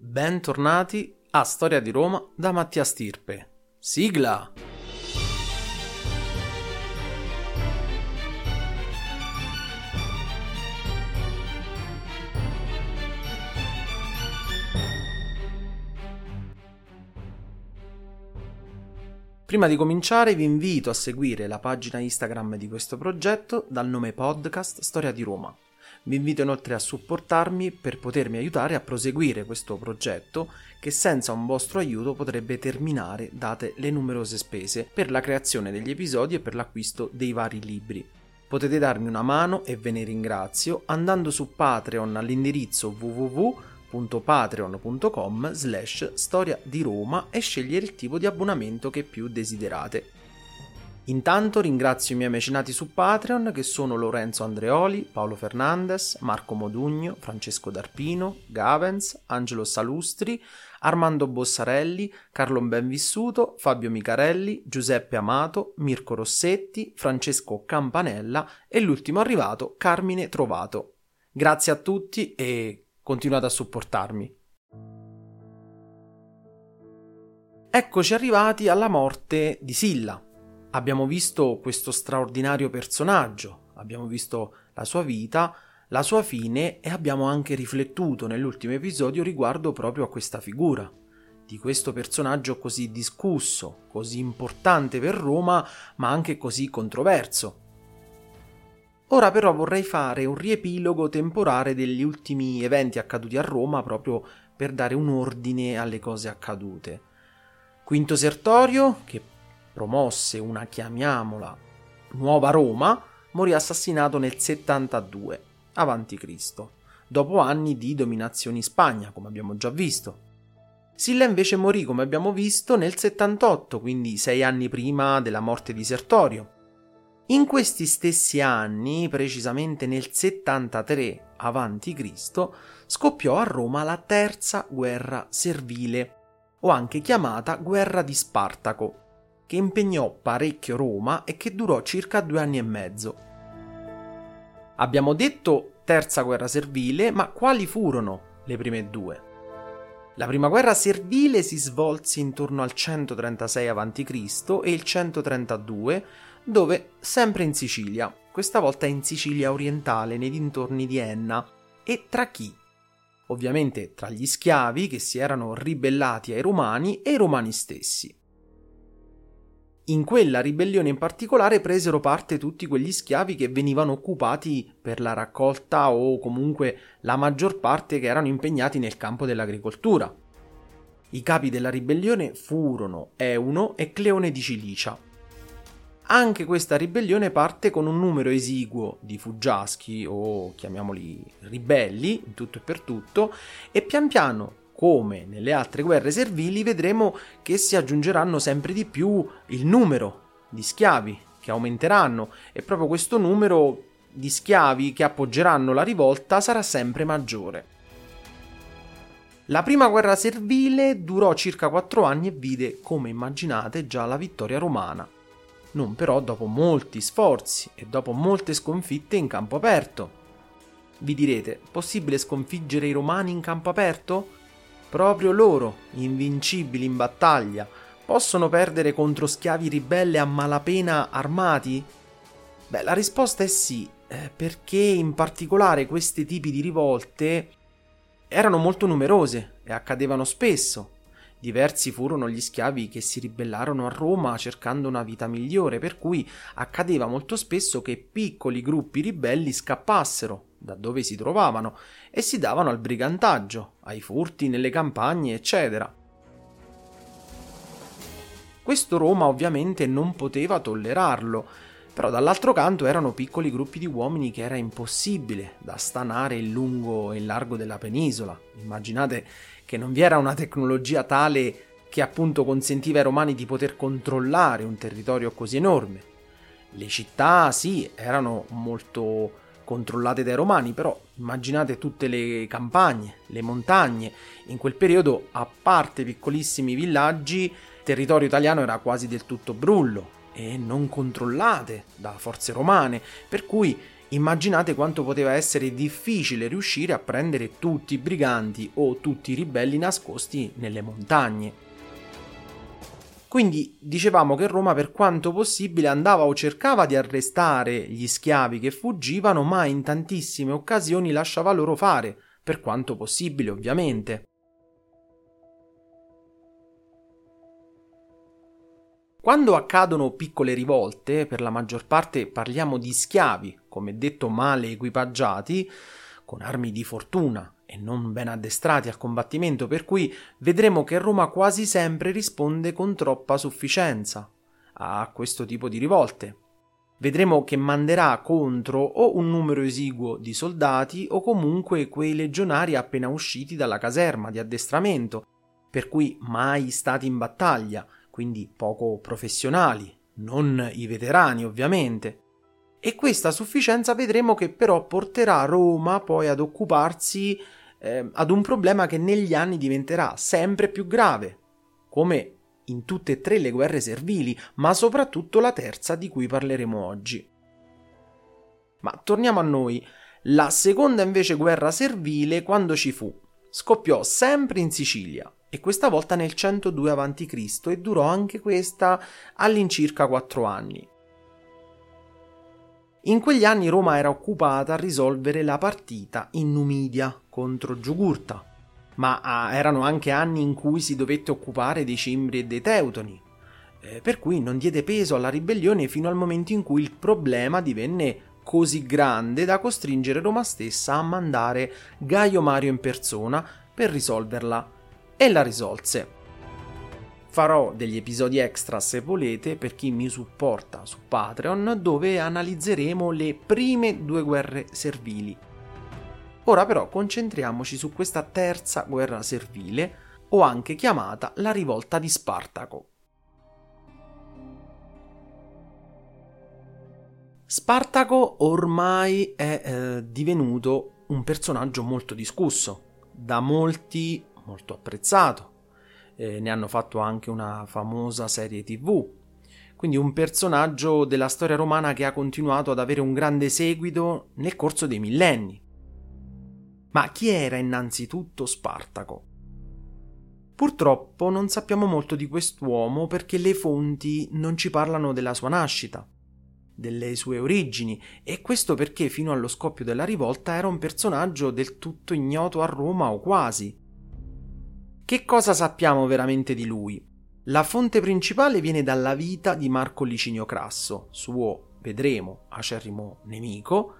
Bentornati a Storia di Roma da Mattia Stirpe. Sigla! Prima di cominciare vi invito a seguire la pagina Instagram di questo progetto dal nome podcast Storia di Roma. Vi invito inoltre a supportarmi per potermi aiutare a proseguire questo progetto che senza un vostro aiuto potrebbe terminare date le numerose spese per la creazione degli episodi e per l'acquisto dei vari libri. Potete darmi una mano e ve ne ringrazio andando su Patreon all'indirizzo www www.patreon.com slash storia di Roma e scegliere il tipo di abbonamento che più desiderate. Intanto ringrazio i miei mecenati su Patreon che sono Lorenzo Andreoli, Paolo Fernandez, Marco Modugno, Francesco D'Arpino, Gavens, Angelo Salustri, Armando Bossarelli, Carlo Benvissuto, Fabio Micarelli, Giuseppe Amato, Mirko Rossetti, Francesco Campanella e l'ultimo arrivato Carmine Trovato. Grazie a tutti e continuate a supportarmi. Eccoci arrivati alla morte di Silla. Abbiamo visto questo straordinario personaggio, abbiamo visto la sua vita, la sua fine e abbiamo anche riflettuto nell'ultimo episodio riguardo proprio a questa figura, di questo personaggio così discusso, così importante per Roma, ma anche così controverso. Ora però vorrei fare un riepilogo temporale degli ultimi eventi accaduti a Roma proprio per dare un ordine alle cose accadute. Quinto Sertorio, che promosse una, chiamiamola, nuova Roma, morì assassinato nel 72 a.C., dopo anni di dominazione in Spagna, come abbiamo già visto. Silla invece morì, come abbiamo visto, nel 78, quindi sei anni prima della morte di Sertorio. In questi stessi anni, precisamente nel 73 a.C., scoppiò a Roma la terza guerra servile, o anche chiamata guerra di Spartaco, che impegnò parecchio Roma e che durò circa due anni e mezzo. Abbiamo detto terza guerra servile, ma quali furono le prime due? La prima guerra servile si svolse intorno al 136 a.C. e il 132 dove, sempre in Sicilia, questa volta in Sicilia orientale, nei dintorni di Enna, e tra chi? Ovviamente tra gli schiavi che si erano ribellati ai romani e i romani stessi. In quella ribellione in particolare presero parte tutti quegli schiavi che venivano occupati per la raccolta o comunque la maggior parte che erano impegnati nel campo dell'agricoltura. I capi della ribellione furono Euno e Cleone di Cilicia, anche questa ribellione parte con un numero esiguo di fuggiaschi o chiamiamoli ribelli in tutto e per tutto e pian piano come nelle altre guerre servili vedremo che si aggiungeranno sempre di più il numero di schiavi che aumenteranno e proprio questo numero di schiavi che appoggeranno la rivolta sarà sempre maggiore. La prima guerra servile durò circa 4 anni e vide, come immaginate, già la vittoria romana non però dopo molti sforzi e dopo molte sconfitte in campo aperto. Vi direte, possibile sconfiggere i romani in campo aperto? Proprio loro, invincibili in battaglia, possono perdere contro schiavi ribelle a malapena armati? Beh, la risposta è sì, eh, perché in particolare questi tipi di rivolte erano molto numerose e accadevano spesso Diversi furono gli schiavi che si ribellarono a Roma cercando una vita migliore, per cui accadeva molto spesso che piccoli gruppi ribelli scappassero da dove si trovavano e si davano al brigantaggio, ai furti nelle campagne, eccetera. Questo Roma ovviamente non poteva tollerarlo, però dall'altro canto erano piccoli gruppi di uomini che era impossibile da stanare in lungo e in largo della penisola. Immaginate che non vi era una tecnologia tale che appunto consentiva ai romani di poter controllare un territorio così enorme. Le città sì, erano molto controllate dai romani, però immaginate tutte le campagne, le montagne. In quel periodo, a parte piccolissimi villaggi, il territorio italiano era quasi del tutto brullo e non controllate da forze romane, per cui Immaginate quanto poteva essere difficile riuscire a prendere tutti i briganti o tutti i ribelli nascosti nelle montagne. Quindi dicevamo che Roma per quanto possibile andava o cercava di arrestare gli schiavi che fuggivano, ma in tantissime occasioni lasciava loro fare, per quanto possibile ovviamente. Quando accadono piccole rivolte, per la maggior parte parliamo di schiavi, come detto male equipaggiati, con armi di fortuna e non ben addestrati al combattimento, per cui vedremo che Roma quasi sempre risponde con troppa sufficienza a questo tipo di rivolte. Vedremo che manderà contro o un numero esiguo di soldati o comunque quei legionari appena usciti dalla caserma di addestramento, per cui mai stati in battaglia, quindi poco professionali, non i veterani ovviamente. E questa sufficienza vedremo che però porterà Roma poi ad occuparsi eh, ad un problema che negli anni diventerà sempre più grave, come in tutte e tre le guerre servili, ma soprattutto la terza di cui parleremo oggi. Ma torniamo a noi. La seconda invece guerra servile quando ci fu? Scoppiò sempre in Sicilia e questa volta nel 102 a.C. e durò anche questa all'incirca quattro anni. In quegli anni Roma era occupata a risolvere la partita in Numidia contro Giugurta, ma ah, erano anche anni in cui si dovette occupare dei Cimbri e dei Teutoni, eh, per cui non diede peso alla ribellione fino al momento in cui il problema divenne così grande da costringere Roma stessa a mandare Gaio Mario in persona per risolverla e la risolse. Farò degli episodi extra se volete per chi mi supporta su Patreon dove analizzeremo le prime due guerre servili. Ora però concentriamoci su questa terza guerra servile o anche chiamata la rivolta di Spartaco. Spartaco ormai è eh, divenuto un personaggio molto discusso, da molti molto apprezzato. Eh, ne hanno fatto anche una famosa serie tv. Quindi un personaggio della storia romana che ha continuato ad avere un grande seguito nel corso dei millenni. Ma chi era innanzitutto Spartaco? Purtroppo non sappiamo molto di quest'uomo perché le fonti non ci parlano della sua nascita, delle sue origini, e questo perché fino allo scoppio della rivolta era un personaggio del tutto ignoto a Roma o quasi. Che cosa sappiamo veramente di lui? La fonte principale viene dalla vita di Marco Licinio Crasso, suo, vedremo, acerrimo nemico,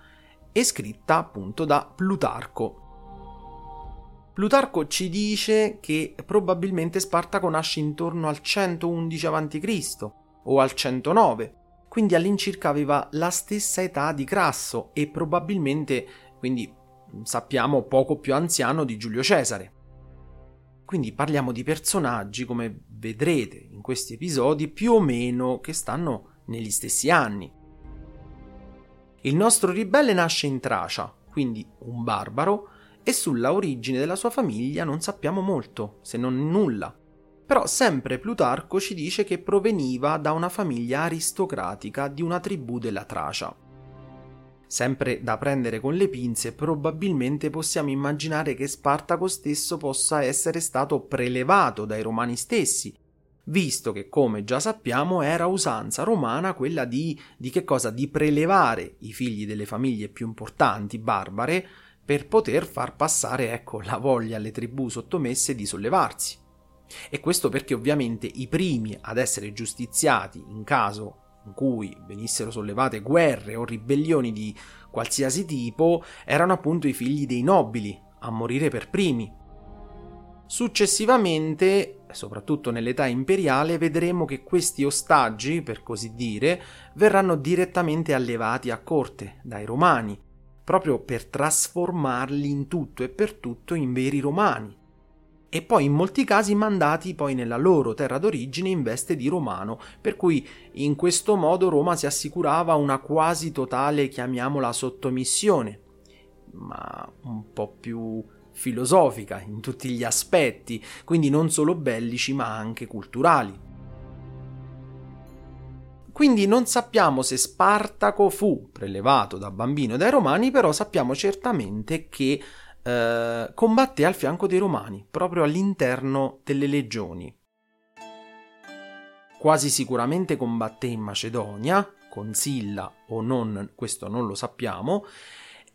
e scritta appunto da Plutarco. Plutarco ci dice che probabilmente Spartaco nasce intorno al 111 a.C. o al 109, quindi all'incirca aveva la stessa età di Crasso e probabilmente, quindi sappiamo, poco più anziano di Giulio Cesare. Quindi parliamo di personaggi, come vedrete in questi episodi, più o meno che stanno negli stessi anni. Il nostro ribelle nasce in Tracia, quindi un barbaro, e sulla origine della sua famiglia non sappiamo molto, se non nulla. Però sempre Plutarco ci dice che proveniva da una famiglia aristocratica di una tribù della Tracia sempre da prendere con le pinze, probabilmente possiamo immaginare che Spartaco stesso possa essere stato prelevato dai romani stessi, visto che, come già sappiamo, era usanza romana quella di, di? Di prelevare i figli delle famiglie più importanti, barbare, per poter far passare, ecco, la voglia alle tribù sottomesse di sollevarsi. E questo perché ovviamente i primi ad essere giustiziati in caso in cui venissero sollevate guerre o ribellioni di qualsiasi tipo erano appunto i figli dei nobili a morire per primi. Successivamente, soprattutto nell'età imperiale, vedremo che questi ostaggi, per così dire, verranno direttamente allevati a corte dai romani, proprio per trasformarli in tutto e per tutto in veri romani, e poi in molti casi mandati poi nella loro terra d'origine in veste di romano, per cui in questo modo Roma si assicurava una quasi totale, chiamiamola, sottomissione, ma un po' più filosofica in tutti gli aspetti, quindi non solo bellici ma anche culturali. Quindi non sappiamo se Spartaco fu prelevato da bambino dai romani, però sappiamo certamente che eh, combatté al fianco dei romani, proprio all'interno delle legioni. Quasi sicuramente combatté in Macedonia, con Silla o non, questo non lo sappiamo,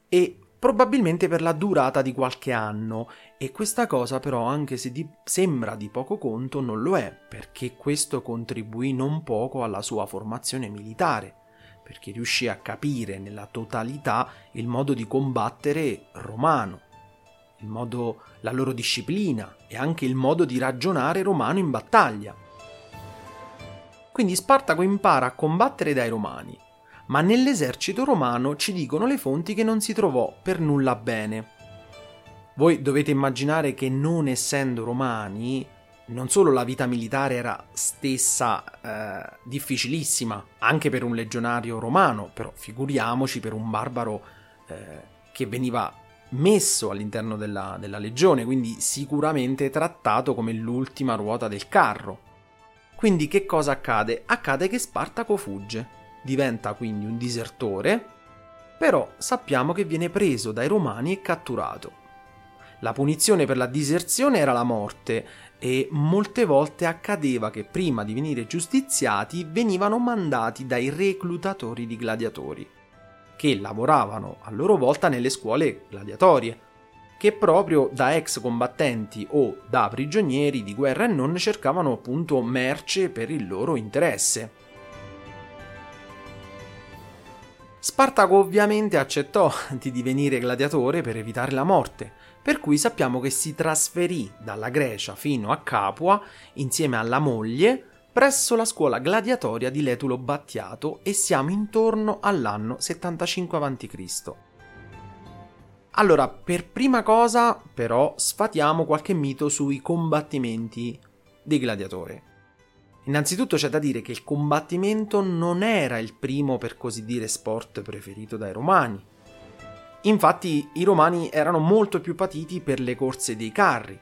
e probabilmente per la durata di qualche anno e questa cosa però anche se di, sembra di poco conto non lo è perché questo contribuì non poco alla sua formazione militare perché riuscì a capire nella totalità il modo di combattere romano il modo, la loro disciplina e anche il modo di ragionare romano in battaglia quindi Spartaco impara a combattere dai romani ma nell'esercito romano ci dicono le fonti che non si trovò per nulla bene. Voi dovete immaginare che non essendo romani, non solo la vita militare era stessa eh, difficilissima, anche per un legionario romano, però figuriamoci per un barbaro eh, che veniva messo all'interno della, della legione, quindi sicuramente trattato come l'ultima ruota del carro. Quindi che cosa accade? Accade che Spartaco fugge diventa quindi un disertore, però sappiamo che viene preso dai romani e catturato. La punizione per la diserzione era la morte e molte volte accadeva che prima di venire giustiziati venivano mandati dai reclutatori di gladiatori, che lavoravano a loro volta nelle scuole gladiatorie, che proprio da ex combattenti o da prigionieri di guerra e non cercavano appunto merce per il loro interesse. Spartaco ovviamente accettò di divenire gladiatore per evitare la morte, per cui sappiamo che si trasferì dalla Grecia fino a Capua insieme alla moglie presso la scuola gladiatoria di Letulo Battiato e siamo intorno all'anno 75 a.C. Allora, per prima cosa, però, sfatiamo qualche mito sui combattimenti dei gladiatori. Innanzitutto c'è da dire che il combattimento non era il primo, per così dire, sport preferito dai romani. Infatti i romani erano molto più patiti per le corse dei carri.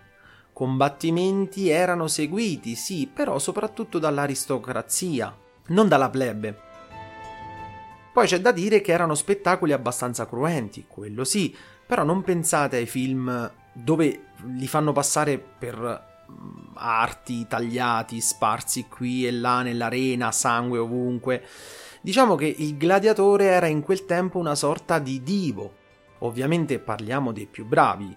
Combattimenti erano seguiti, sì, però soprattutto dall'aristocrazia, non dalla plebe. Poi c'è da dire che erano spettacoli abbastanza cruenti, quello sì, però non pensate ai film dove li fanno passare per arti tagliati, sparsi qui e là nell'arena, sangue ovunque. Diciamo che il gladiatore era in quel tempo una sorta di divo. Ovviamente parliamo dei più bravi,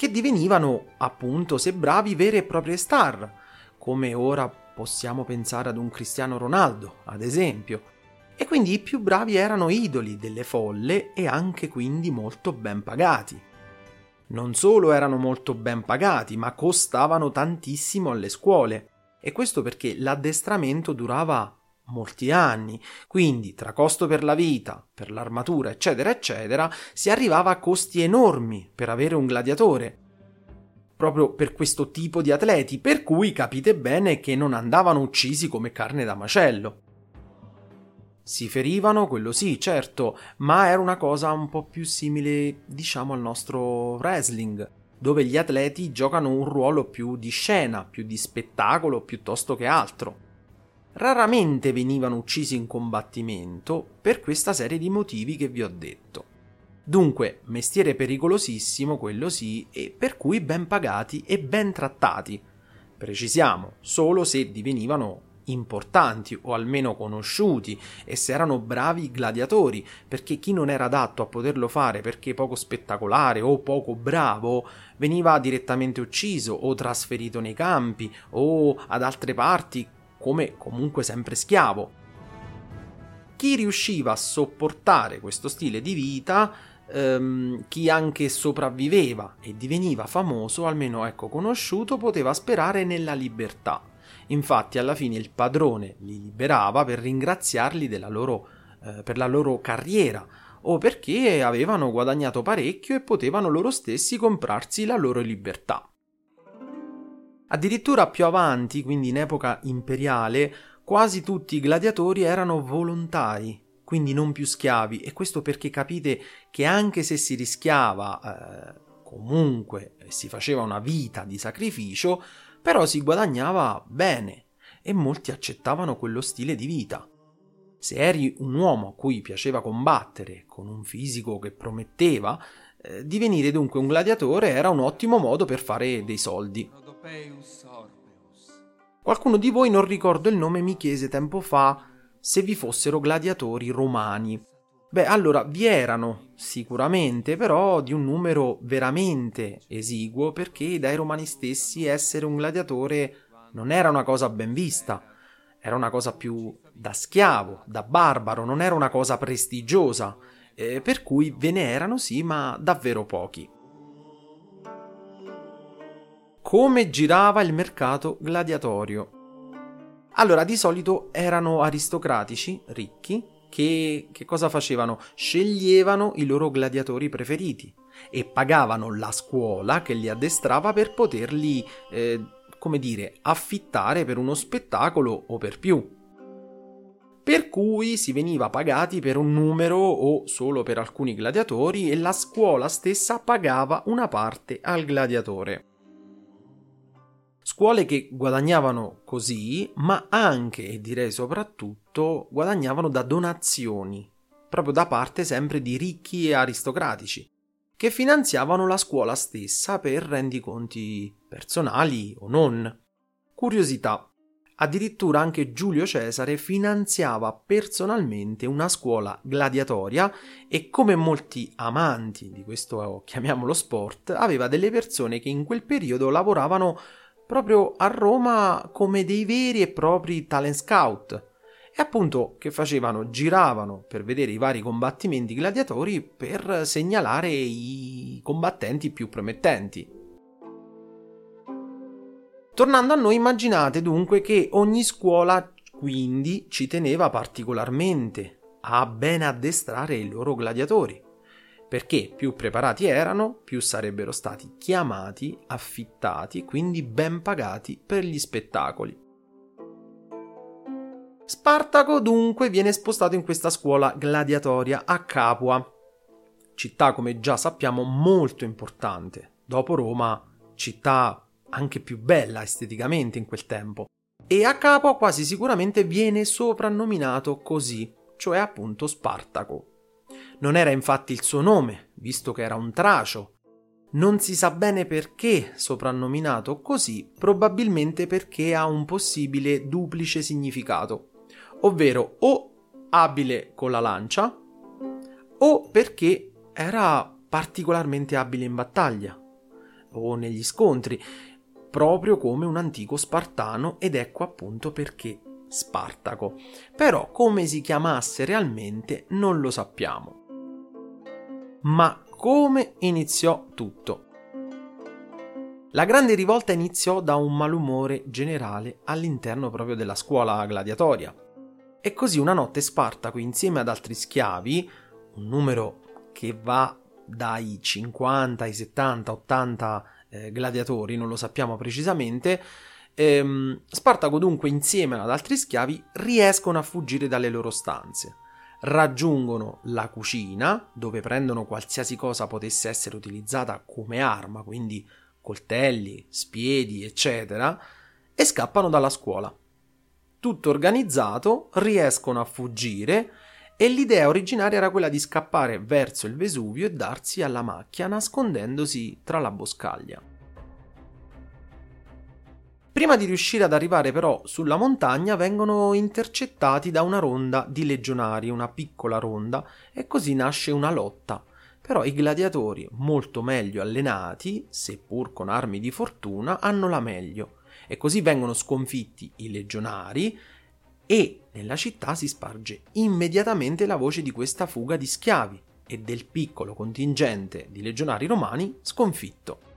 che divenivano, appunto, se bravi, vere e proprie star, come ora possiamo pensare ad un Cristiano Ronaldo, ad esempio. E quindi i più bravi erano idoli delle folle e anche quindi molto ben pagati non solo erano molto ben pagati, ma costavano tantissimo alle scuole. E questo perché l'addestramento durava molti anni, quindi tra costo per la vita, per l'armatura, eccetera, eccetera, si arrivava a costi enormi per avere un gladiatore. Proprio per questo tipo di atleti, per cui capite bene che non andavano uccisi come carne da macello. Si ferivano, quello sì, certo, ma era una cosa un po' più simile, diciamo, al nostro wrestling, dove gli atleti giocano un ruolo più di scena, più di spettacolo piuttosto che altro. Raramente venivano uccisi in combattimento per questa serie di motivi che vi ho detto. Dunque, mestiere pericolosissimo, quello sì, e per cui ben pagati e ben trattati. Precisiamo, solo se divenivano importanti o almeno conosciuti e se erano bravi gladiatori, perché chi non era adatto a poterlo fare perché poco spettacolare o poco bravo veniva direttamente ucciso o trasferito nei campi o ad altre parti come comunque sempre schiavo. Chi riusciva a sopportare questo stile di vita ehm, chi anche sopravviveva e diveniva famoso, almeno ecco conosciuto, poteva sperare nella libertà. Infatti alla fine il padrone li liberava per ringraziarli loro, eh, per la loro carriera o perché avevano guadagnato parecchio e potevano loro stessi comprarsi la loro libertà. Addirittura più avanti, quindi in epoca imperiale, quasi tutti i gladiatori erano volontari, quindi non più schiavi, e questo perché capite che anche se si rischiava eh, comunque si faceva una vita di sacrificio, però si guadagnava bene e molti accettavano quello stile di vita. Se eri un uomo a cui piaceva combattere, con un fisico che prometteva, eh, divenire dunque un gladiatore era un ottimo modo per fare dei soldi. Qualcuno di voi, non ricordo il nome, mi chiese tempo fa se vi fossero gladiatori romani. Beh, allora vi erano sicuramente, però di un numero veramente esiguo, perché dai romani stessi essere un gladiatore non era una cosa ben vista, era una cosa più da schiavo, da barbaro, non era una cosa prestigiosa, eh, per cui ve ne erano sì, ma davvero pochi. Come girava il mercato gladiatorio? Allora, di solito erano aristocratici, ricchi, che, che cosa facevano? Sceglievano i loro gladiatori preferiti e pagavano la scuola che li addestrava per poterli, eh, come dire, affittare per uno spettacolo o per più. Per cui si veniva pagati per un numero o solo per alcuni gladiatori e la scuola stessa pagava una parte al gladiatore. Scuole che guadagnavano così, ma anche e direi soprattutto guadagnavano da donazioni, proprio da parte sempre di ricchi e aristocratici, che finanziavano la scuola stessa per rendiconti personali o non. Curiosità. Addirittura anche Giulio Cesare finanziava personalmente una scuola gladiatoria e come molti amanti di questo, chiamiamolo sport, aveva delle persone che in quel periodo lavoravano proprio a Roma come dei veri e propri talent scout. E appunto che facevano? Giravano per vedere i vari combattimenti gladiatori per segnalare i combattenti più promettenti. Tornando a noi, immaginate dunque che ogni scuola quindi ci teneva particolarmente a ben addestrare i loro gladiatori perché più preparati erano, più sarebbero stati chiamati, affittati, quindi ben pagati per gli spettacoli. Spartaco dunque viene spostato in questa scuola gladiatoria a Capua, città come già sappiamo molto importante, dopo Roma città anche più bella esteticamente in quel tempo. E a Capua quasi sicuramente viene soprannominato così, cioè appunto Spartaco. Non era infatti il suo nome, visto che era un tracio. Non si sa bene perché soprannominato così, probabilmente perché ha un possibile duplice significato, ovvero o abile con la lancia o perché era particolarmente abile in battaglia o negli scontri, proprio come un antico spartano ed ecco appunto perché Spartaco. Però come si chiamasse realmente non lo sappiamo. Ma come iniziò tutto? La grande rivolta iniziò da un malumore generale all'interno proprio della scuola gladiatoria. E così una notte Spartaco, insieme ad altri schiavi, un numero che va dai 50 ai 70, 80 eh, gladiatori, non lo sappiamo precisamente, ehm, Spartaco dunque insieme ad altri schiavi riescono a fuggire dalle loro stanze raggiungono la cucina dove prendono qualsiasi cosa potesse essere utilizzata come arma, quindi coltelli, spiedi, eccetera, e scappano dalla scuola. Tutto organizzato, riescono a fuggire e l'idea originaria era quella di scappare verso il Vesuvio e darsi alla macchia nascondendosi tra la boscaglia. Prima di riuscire ad arrivare però sulla montagna vengono intercettati da una ronda di legionari, una piccola ronda, e così nasce una lotta. Però i gladiatori, molto meglio allenati, seppur con armi di fortuna, hanno la meglio. E così vengono sconfitti i legionari e nella città si sparge immediatamente la voce di questa fuga di schiavi e del piccolo contingente di legionari romani sconfitto.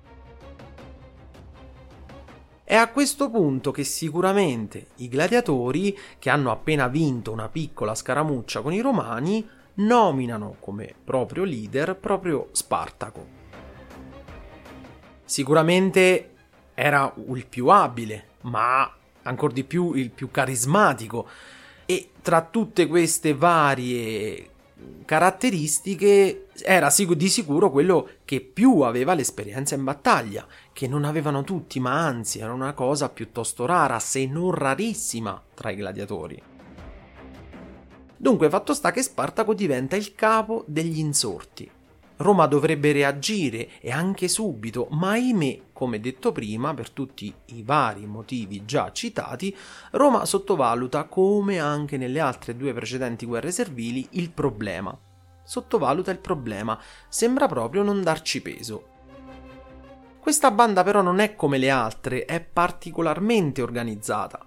È a questo punto che sicuramente i gladiatori, che hanno appena vinto una piccola scaramuccia con i romani, nominano come proprio leader proprio Spartaco. Sicuramente era il più abile, ma ancora di più il più carismatico. E tra tutte queste varie caratteristiche era di sicuro quello che più aveva l'esperienza in battaglia, che non avevano tutti, ma anzi era una cosa piuttosto rara, se non rarissima, tra i gladiatori. Dunque, fatto sta che Spartaco diventa il capo degli insorti. Roma dovrebbe reagire e anche subito, ma ahimè, come detto prima, per tutti i vari motivi già citati, Roma sottovaluta, come anche nelle altre due precedenti guerre servili, il problema. Sottovaluta il problema, sembra proprio non darci peso. Questa banda però non è come le altre, è particolarmente organizzata.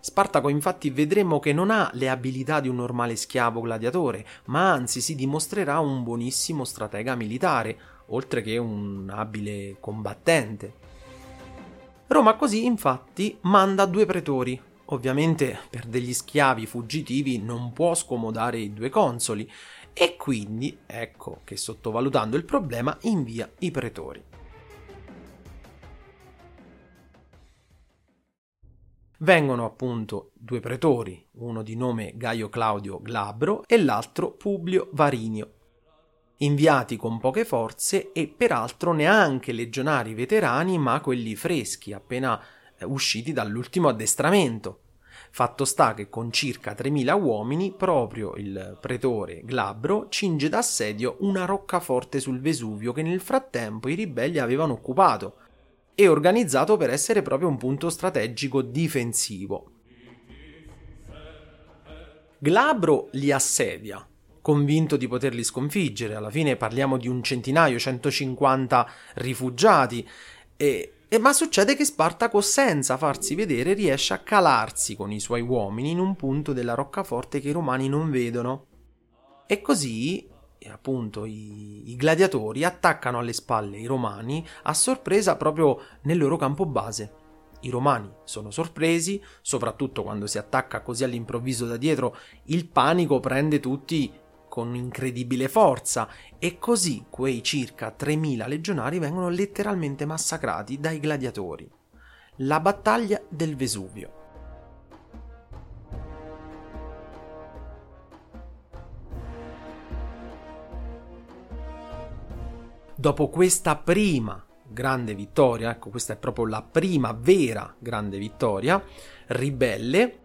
Spartaco infatti vedremo che non ha le abilità di un normale schiavo gladiatore, ma anzi si dimostrerà un buonissimo stratega militare, oltre che un abile combattente. Roma così infatti manda due pretori. Ovviamente per degli schiavi fuggitivi non può scomodare i due consoli e quindi ecco che sottovalutando il problema invia i pretori. Vengono appunto due pretori, uno di nome Gaio Claudio Glabro e l'altro Publio Varinio, inviati con poche forze e peraltro neanche legionari veterani, ma quelli freschi, appena eh, usciti dall'ultimo addestramento. Fatto sta che con circa 3.000 uomini, proprio il pretore Glabro cinge d'assedio una roccaforte sul Vesuvio che nel frattempo i ribelli avevano occupato, e organizzato per essere proprio un punto strategico difensivo. Glabro li assedia, convinto di poterli sconfiggere. Alla fine parliamo di un centinaio, 150 rifugiati. E, e, ma succede che Spartaco, senza farsi vedere, riesce a calarsi con i suoi uomini in un punto della roccaforte che i romani non vedono. E così appunto i, i, gladiatori attaccano alle spalle i romani a sorpresa proprio nel loro campo base. I romani sono sorpresi, soprattutto quando si attacca così all'improvviso da dietro, il panico prende tutti con incredibile forza e così quei circa 3000 legionari vengono letteralmente massacrati dai gladiatori. La battaglia del Vesuvio. Dopo questa prima grande vittoria, ecco questa è proprio la prima vera grande vittoria, ribelle,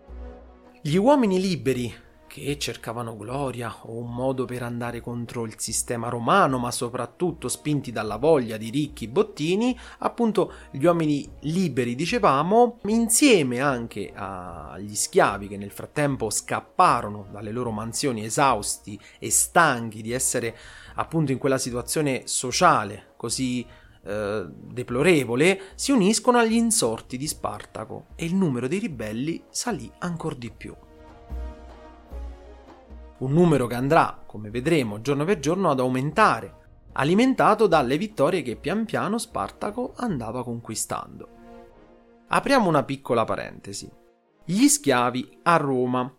gli uomini liberi che cercavano gloria o un modo per andare contro il sistema romano, ma soprattutto spinti dalla voglia di ricchi bottini, appunto gli uomini liberi, dicevamo, insieme anche agli schiavi che nel frattempo scapparono dalle loro mansioni esausti e stanchi di essere appunto in quella situazione sociale così eh, deplorevole, si uniscono agli insorti di Spartaco e il numero dei ribelli salì ancora di più un numero che andrà, come vedremo, giorno per giorno ad aumentare, alimentato dalle vittorie che pian piano Spartaco andava conquistando. Apriamo una piccola parentesi. Gli schiavi a Roma.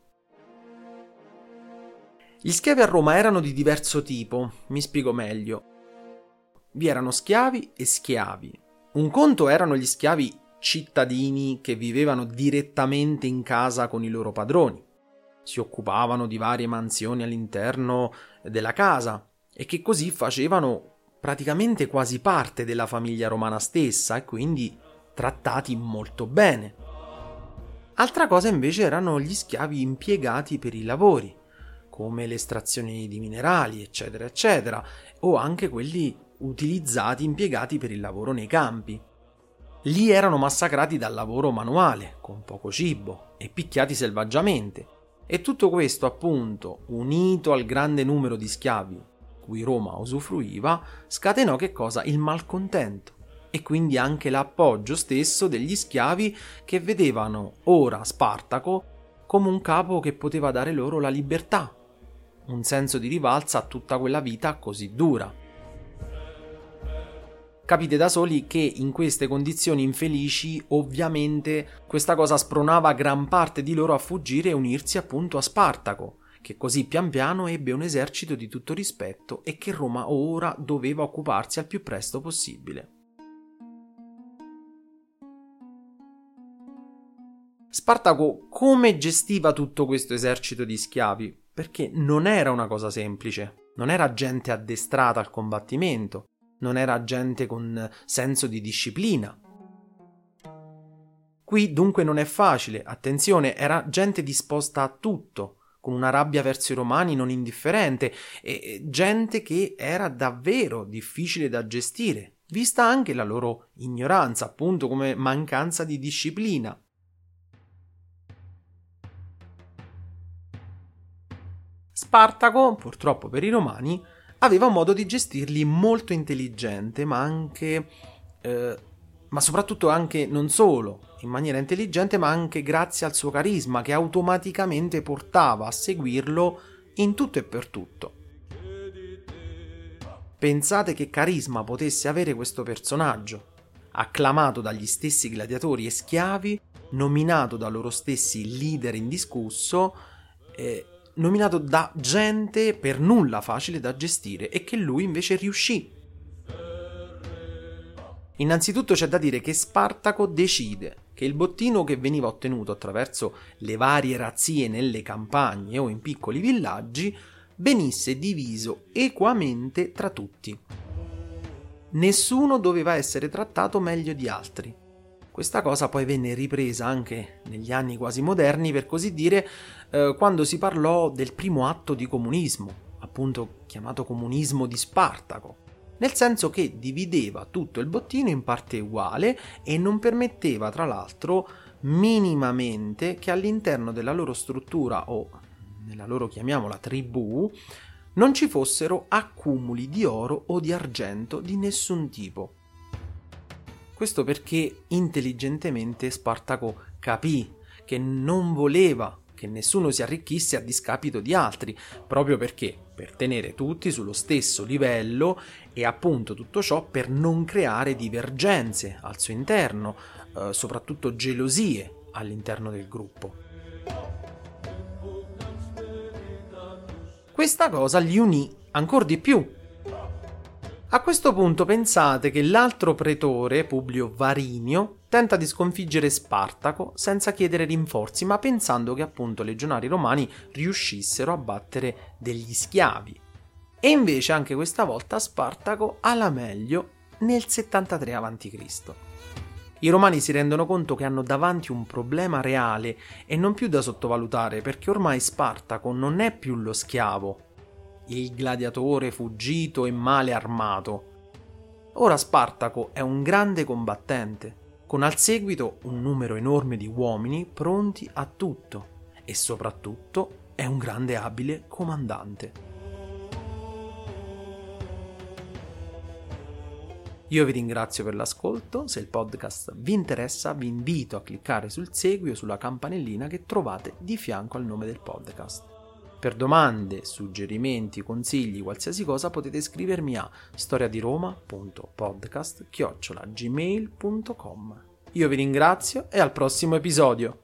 Gli schiavi a Roma erano di diverso tipo, mi spiego meglio. Vi erano schiavi e schiavi. Un conto erano gli schiavi cittadini che vivevano direttamente in casa con i loro padroni si occupavano di varie mansioni all'interno della casa e che così facevano praticamente quasi parte della famiglia romana stessa e quindi trattati molto bene. Altra cosa invece erano gli schiavi impiegati per i lavori, come l'estrazione di minerali, eccetera, eccetera, o anche quelli utilizzati, impiegati per il lavoro nei campi. Lì erano massacrati dal lavoro manuale, con poco cibo, e picchiati selvaggiamente, e tutto questo, appunto, unito al grande numero di schiavi cui Roma usufruiva, scatenò che cosa? Il malcontento e quindi anche l'appoggio stesso degli schiavi che vedevano ora Spartaco come un capo che poteva dare loro la libertà, un senso di rivalsa a tutta quella vita così dura. Capite da soli che in queste condizioni infelici ovviamente questa cosa spronava gran parte di loro a fuggire e unirsi appunto a Spartaco, che così pian piano ebbe un esercito di tutto rispetto e che Roma ora doveva occuparsi al più presto possibile. Spartaco come gestiva tutto questo esercito di schiavi? Perché non era una cosa semplice, non era gente addestrata al combattimento, non era gente con senso di disciplina. Qui dunque non è facile, attenzione, era gente disposta a tutto, con una rabbia verso i romani non indifferente, e gente che era davvero difficile da gestire, vista anche la loro ignoranza, appunto come mancanza di disciplina. Spartaco, purtroppo per i romani, aveva un modo di gestirli molto intelligente, ma anche eh, ma soprattutto anche non solo in maniera intelligente, ma anche grazie al suo carisma che automaticamente portava a seguirlo in tutto e per tutto. Pensate che carisma potesse avere questo personaggio, acclamato dagli stessi gladiatori e schiavi, nominato da loro stessi leader indiscusso, eh, nominato da gente per nulla facile da gestire e che lui invece riuscì Innanzitutto c'è da dire che Spartaco decide che il bottino che veniva ottenuto attraverso le varie razzie nelle campagne o in piccoli villaggi venisse diviso equamente tra tutti. Nessuno doveva essere trattato meglio di altri. Questa cosa poi venne ripresa anche negli anni quasi moderni, per così dire, eh, quando si parlò del primo atto di comunismo, appunto chiamato comunismo di Spartaco nel senso che divideva tutto il bottino in parte uguale e non permetteva tra l'altro minimamente che all'interno della loro struttura o nella loro chiamiamola tribù non ci fossero accumuli di oro o di argento di nessun tipo. Questo perché intelligentemente Spartaco capì che non voleva che nessuno si arricchisse a discapito di altri, proprio perché per tenere tutti sullo stesso livello e appunto tutto ciò per non creare divergenze al suo interno, eh, soprattutto gelosie all'interno del gruppo. Questa cosa li unì ancora di più a questo punto pensate che l'altro pretore, Publio Varinio, tenta di sconfiggere Spartaco senza chiedere rinforzi, ma pensando che appunto i legionari romani riuscissero a battere degli schiavi. E invece anche questa volta Spartaco ha la meglio nel 73 a.C. I romani si rendono conto che hanno davanti un problema reale e non più da sottovalutare perché ormai Spartaco non è più lo schiavo, il gladiatore fuggito e male armato. Ora Spartaco è un grande combattente, con al seguito un numero enorme di uomini pronti a tutto e soprattutto è un grande abile comandante. Io vi ringrazio per l'ascolto, se il podcast vi interessa vi invito a cliccare sul segui o sulla campanellina che trovate di fianco al nome del podcast. Per domande, suggerimenti, consigli, qualsiasi cosa potete scrivermi a storiadiroma.podcast.gmail.com Io vi ringrazio e al prossimo episodio!